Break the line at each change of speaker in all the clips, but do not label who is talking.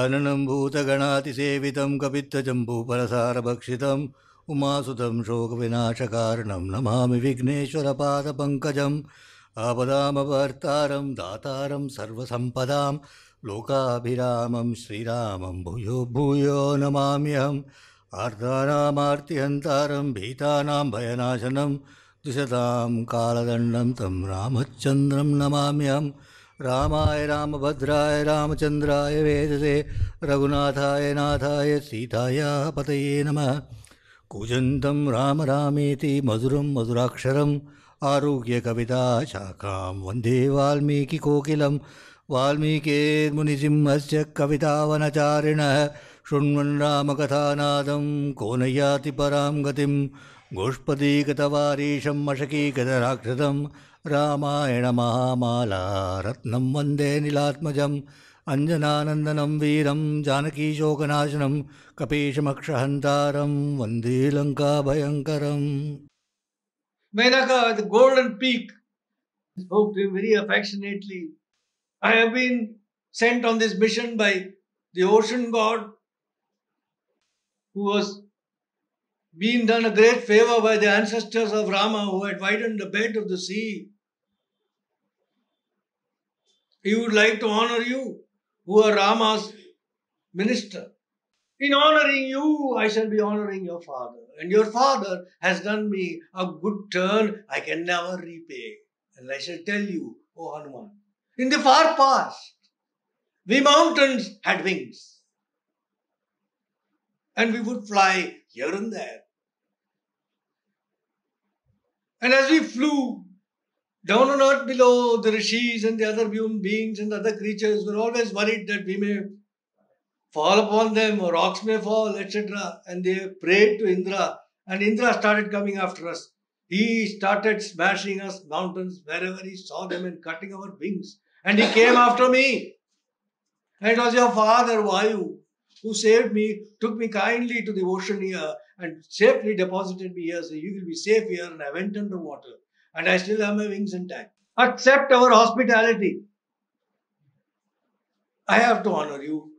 गजाननं भूतगणातिसेवितं कपित्थजम्बूफलसारभक्षितम् उमासुतं शोकविनाशकारणं नमामि विघ्नेश्वरपादपङ्कजम् आपदामवर्तारं दातारं सर्वसम्पदां लोकाभिरामं श्रीरामं भूयो भूयो नमाम्यहम् आर्तानामार्तिहन्तारं भीतानां भयनाशनं द्विषतां कालदण्डं तं रामचन्द्रं नमाम्यहम् रामाय, रामभद्राय रामचन्द्राय वेदसे, रघुनाथाय, नाथाय, सीताय पतये नमः। कूजन्तं राम रामेति, मधुरं मधुराक्षरम् आरुह्यकविता शाखां, वंदे वाल्मीकिकोकिलं वाल्मीकेर्मुनिसिंहस्य कवितावनचारिणः, शृण्वन् रामकथानादं को न याति परां गतिं गोष्पदीगतवारीशं मशकीगतराक्षसं रामायणमहामाला रत्नं वन्दे निलात्मजम् अञ्जनानन्दनं वीरं जानकीशोकनाशनं कपीशमक्षहन्तारं वन्दे लङ्काभयङ्करम्
Mainaka, the golden peak, spoke to him very affectionately. I have been sent on this mission by the ocean god who was being done a great favor by the ancestors of Rama who had widened the bed of the sea. He would like to honor you, who are Rama's minister. In honoring you, I shall be honoring your father. And your father has done me a good turn I can never repay. And I shall tell you, O Hanuman, in the far past, we mountains had wings. And we would fly here and there. And as we flew down on earth below, the rishis and the other human beings and other creatures were always worried that we may fall upon them, or rocks may fall, etc. And they prayed to Indra, and Indra started coming after us. He started smashing us mountains wherever he saw them and cutting our wings. And he came after me. And it was your father, Vayu, who saved me, took me kindly to the ocean here, and safely deposited me here. So you will be safe here. And I went underwater. And I still have my wings intact. Accept our hospitality. I have to honor you.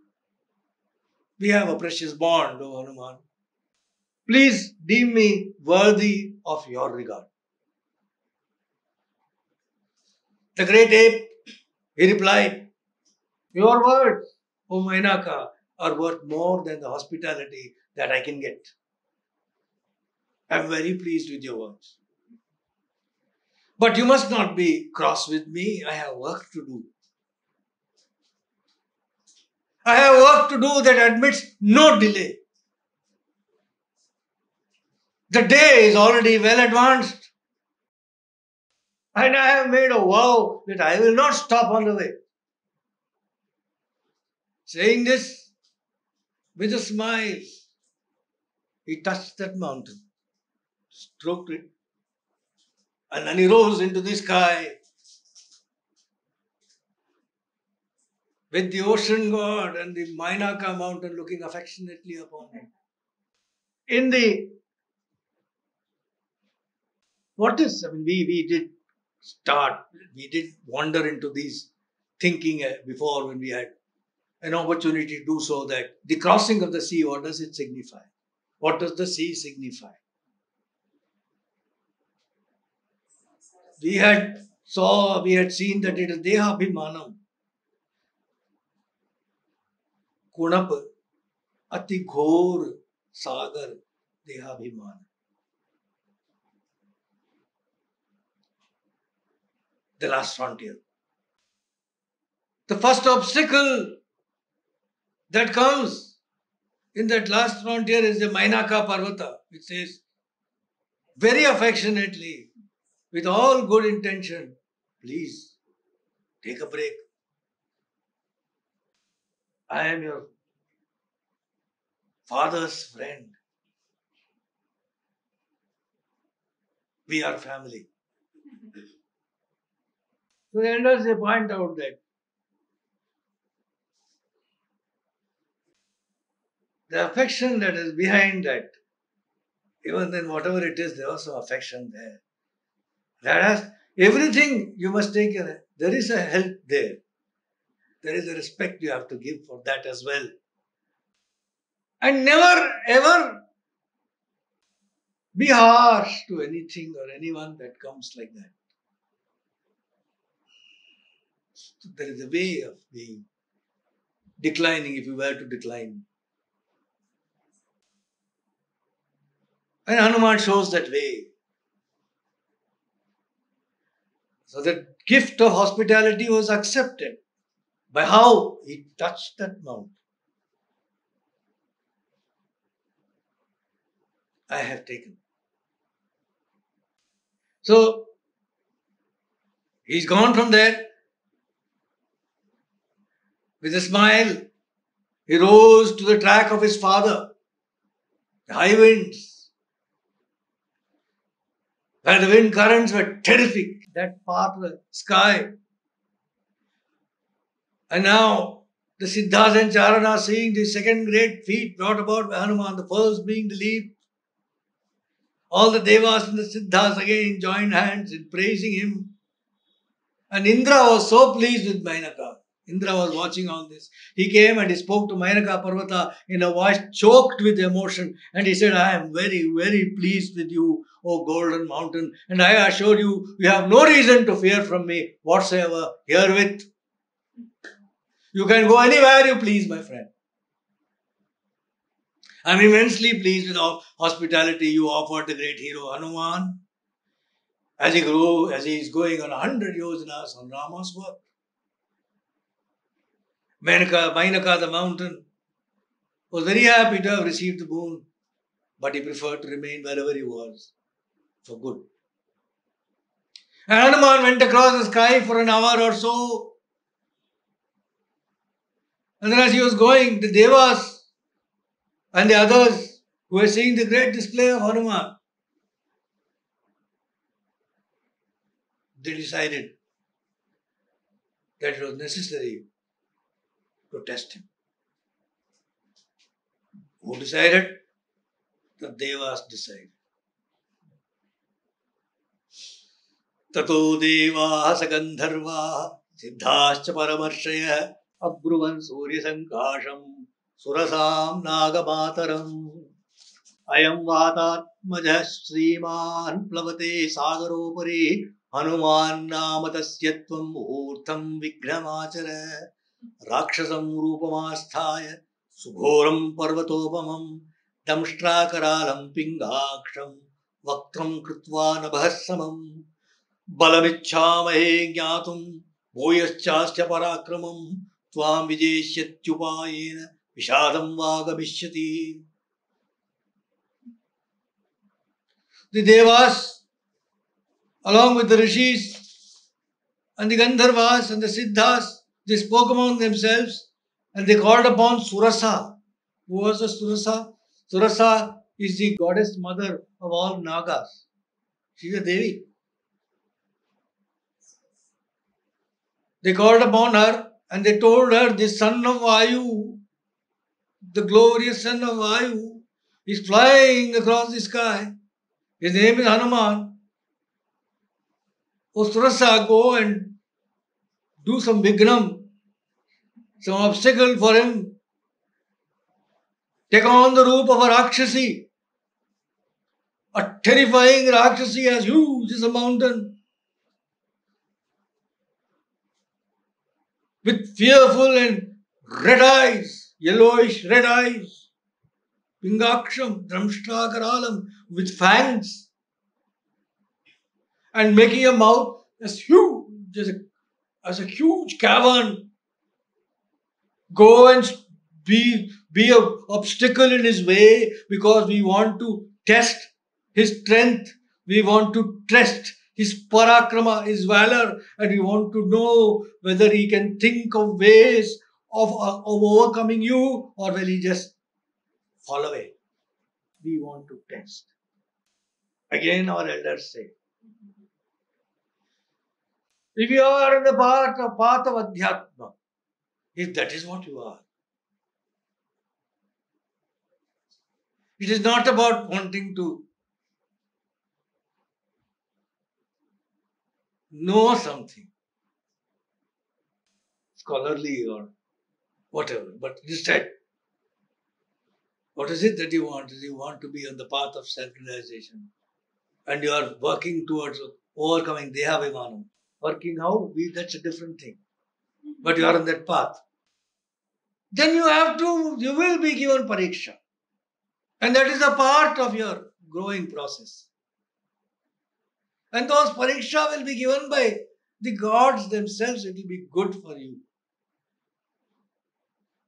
We have a precious bond, O Hanuman. Please deem me worthy of your regard. The great ape, he replied, Your words, O Mainaka, are worth more than the hospitality that I can get. I'm very pleased with your words. But you must not be cross with me. I have work to do. I have work to do that admits no delay. The day is already well advanced. And I have made a vow that I will not stop on the way. Saying this with a smile, he touched that mountain, stroked it, and then he rose into the sky with the ocean god and the Mainaka mountain looking affectionately upon him. In the what is, I mean, we, we did start, we did wander into these thinking uh, before when we had an opportunity to do so that the crossing of the sea, what does it signify? What does the sea signify? We had saw, we had seen that it is Deha Bhimanam. कुणप अति घोर सागर देहाभिमान the last frontier the first obstacle that comes in that last frontier is the mainaka parvata which says very affectionately with all good intention please take a break I am your father's friend. We are family. So the elders they point out that the affection that is behind that, even then whatever it is, there was some affection there. That has everything you must take. There is a help there. there is a respect you have to give for that as well. And never ever be harsh to anything or anyone that comes like that. So there is a way of being declining if you were to decline. And Hanuman shows that way. So the gift of hospitality was accepted. By how? He touched that mount. I have taken. So he's gone from there with a smile. He rose to the track of his father, the high winds, where the wind currents were terrific, that part of the sky. And now the Siddhas and Charana seeing the second great feat brought about by Hanuman, the first being the leap. All the Devas and the Siddhas again joined hands in praising him. And Indra was so pleased with Mainaka. Indra was watching all this. He came and he spoke to Mainaka Parvata in a voice choked with emotion. And he said, I am very, very pleased with you, O golden mountain. And I assure you, you have no reason to fear from me whatsoever. Herewith, you can go anywhere you please, my friend. I'm immensely pleased with the hospitality you offered the great hero Hanuman as he grew, as he is going on a hundred yojanas on Rama's work. Mainaka, Mainaka, the mountain, was very happy to have received the boon, but he preferred to remain wherever he was for good. And Hanuman went across the sky for an hour or so. And then, as he was going, the Devas and the others who were seeing the great display of Hanuman, they decided that it was necessary to test him. Who decided? The Devas decided. ततो देवाः सगन्धर्वाः सिद्धाश्च परमर्षयः अब्रुवन् सूर्यसङ्काशम् सुरसां नागमातरम् अयं वातात्मजः श्रीमान् प्लवते सागरोपरि हनुमान् नाम तस्य त्वं मुहूर्तं विघ्नमाचर राक्षसं रूपमास्थाय सुघोरं पर्वतोपमं दंष्ट्राकरालं पिङ्गाक्षं वक्त्रं कृत्वा नभः समम्। बलमिच्छामहे ज्ञातुं भूयश्चास्य पराक्रमं त्वां विजेष्यत्युपायेन विषादं वा गमिष्यति Siddhas, they spoke among themselves and they called upon Surasa. Who was the Surasa? Surasa is the goddess mother of all Nagas. She is a Devi. They called upon her and they told her, The son of Vayu, the glorious son of Vayu, is flying across the sky. His name is Hanuman. O Surasa, go and do some Vignam, some obstacle for him. Take on the roop of a Rakshasi, a terrifying Rakshasi as huge as a mountain. with fearful and red eyes, yellowish red eyes, pingaksham, damshtrakaralam, with fangs, and making a mouth as huge as a, as a huge cavern. Go and be, be an obstacle in his way because we want to test his strength. We want to test his parakrama, his valor, and we want to know whether he can think of ways of, uh, of overcoming you or will he just fall away. We want to test. Again, our elders say, if you are in the path of, path of Adhyatma, if that is what you are, it is not about wanting to know something. scholarly or whatever, but instead, what is it that you want? Is you want to be on the path of self-realization, and you are working towards overcoming deha vimanam. Working how? We, that's a different thing. Mm-hmm. But you are on that path. Then you have to, you will be given pariksha. And that is a part of your growing process. And those pariksha will be given by the gods themselves. It will be good for you.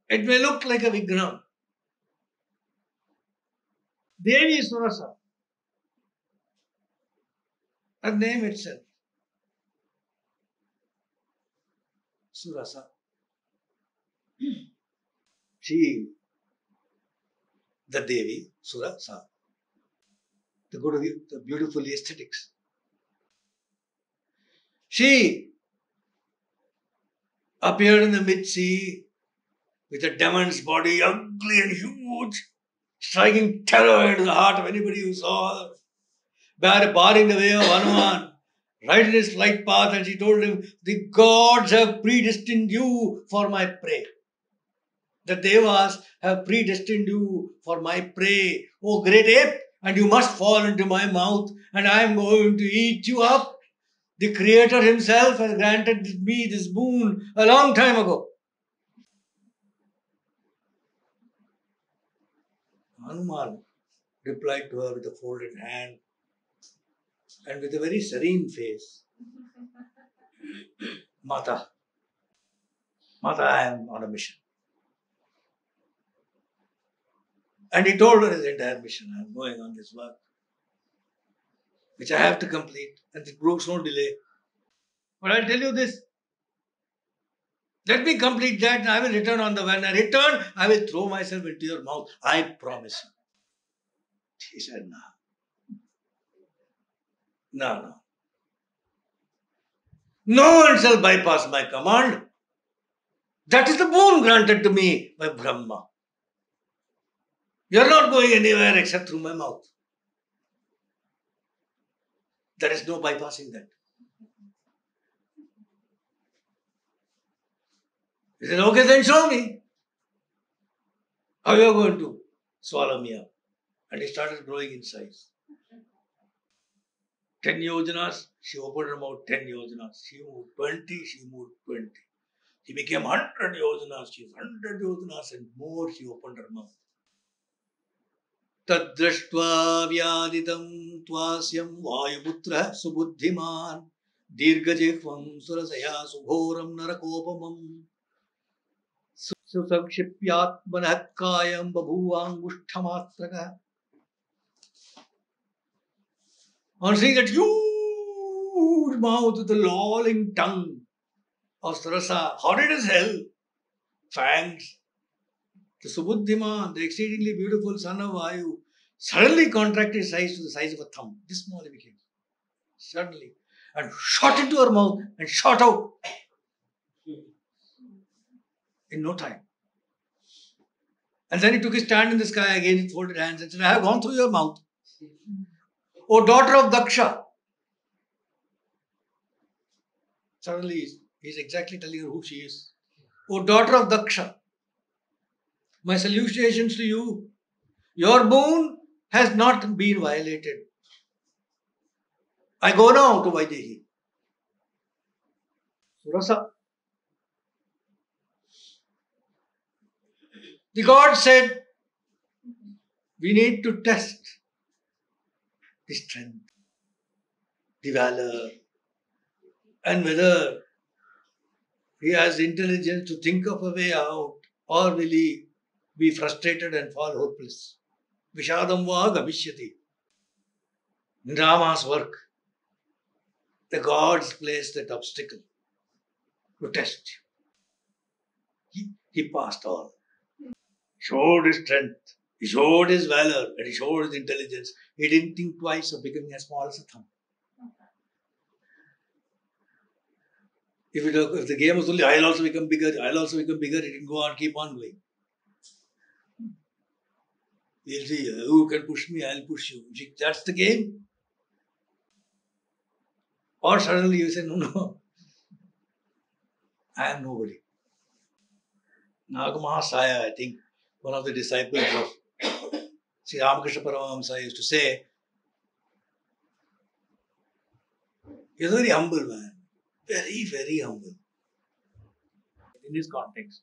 It may look like a vignam. Devi Surasa. Her name itself. Surasa. She, the Devi, Surasa. The good, the beautiful aesthetics. She appeared in the mid sea with a demon's body, ugly and huge, striking terror into the heart of anybody who saw her, barring the way of Hanuman, right in his right path, and she told him, The gods have predestined you for my prey. The Devas have predestined you for my prey. Oh, great ape, and you must fall into my mouth, and I am going to eat you up. The Creator Himself has granted me this boon a long time ago. Hanuman replied to her with a folded hand and with a very serene face. Mata, Mata, I am on a mission. And he told her his entire mission. I am going on this work, which I have to complete, and it brooks no delay. But I'll tell you this. Let me complete that and I will return on the when I return, I will throw myself into your mouth. I promise you. He said, No. No, no. No one shall bypass my command. That is the boon granted to me by Brahma. You are not going anywhere except through my mouth. There is no bypassing that. He said, Okay, then show me how you are going to swallow me up. And he started growing in size. 10 yojanas, she opened mouth 10 yojanas. She moved 20, she moved 20. She became 100 yojanas, she 100 yojanas and more, she opened her mouth. तद्दृष्ट्वा व्यादितं त्वास्यं वायुपुत्रः सुबुद्धिमान् दीर्घजिह्वं सुरसया सुघोरं नरकोपमम् सुसंक्षिप्यात्मनः कायं बभूवाङ्गुष्ठमात्रकः On seeing that huge mouth with the lolling tongue of Surasa, horrid as hell, fangs, the Subudhiman, the exceedingly beautiful son of Vayu, suddenly contracted his size to the size of a thumb. This small he became. Suddenly. And shot into her mouth and shot out in no time. And then he took his stand in the sky again, he folded hands and said, I have gone through your mouth. O daughter of Daksha. Suddenly, he's exactly telling her who she is. O daughter of Daksha, my salutations to you. Your boon has not been violated. I go now to Vaidehi. Surasa. The God said, we need to test the strength, the valor, and whether he has intelligence to think of a way out or will he be frustrated and fall hopeless. Vishadam va gamishyati. In Rama's work, the gods placed that obstacle to test you. He, he passed all. Showed his strength, he showed his valor, and he showed his intelligence. He didn't think twice of becoming as small as a thumb. If, it, if the game was only, I'll also become bigger, I'll also become bigger, it can go on, keep on going. We'll see uh, who can push me, I'll push you. That's the game. Or suddenly you say, no, no, I am nobody. Nag Mahasaya, I think, one of the disciples of Sri Ramakrishna Paramahamsa used to say, he was a very humble man. Very, very humble. In his context.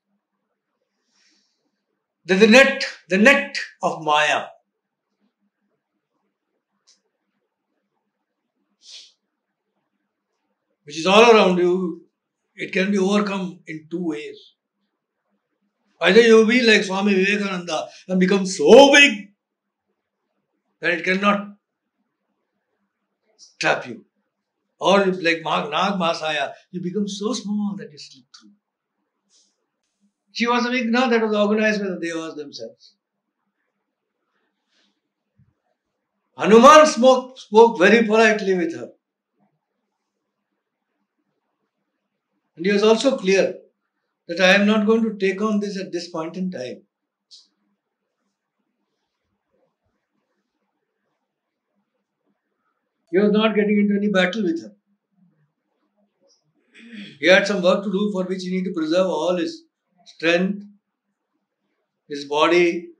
The net, the net of Maya which is all around you, it can be overcome in two ways. Either you will be like Swami Vivekananda and become so big that it cannot trap you. Or like Nag Mahasaya, you become so small that you slip through. She was a big Vigna that was organized by the Devas themselves. Hanuman spoke, spoke very politely with her. And he was also clear that I am not going to take on this at this point in time. Was not getting into any battle with her. He had some work to do for which he needed to preserve all his strength, his body,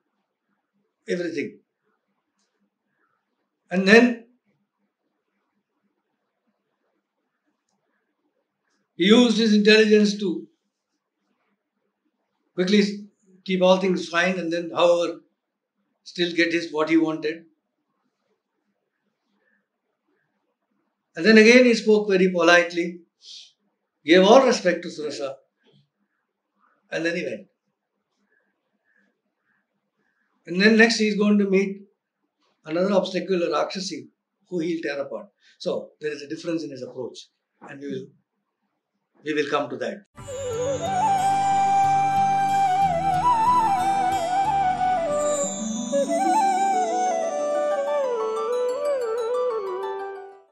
everything. And then he used his intelligence to quickly keep all things fine and then, however, still get his what he wanted. And then again he spoke very politely, gave all respect to Surasa, and then he went. And then next he is going to meet another obstacle, Rakshasi, who he'll tear apart. So there is a difference in his approach, and we will we will come to that.